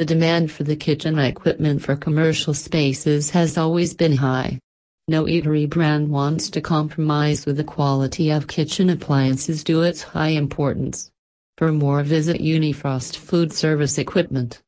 The demand for the kitchen equipment for commercial spaces has always been high. No eatery brand wants to compromise with the quality of kitchen appliances due its high importance. For more visit Unifrost Food Service Equipment.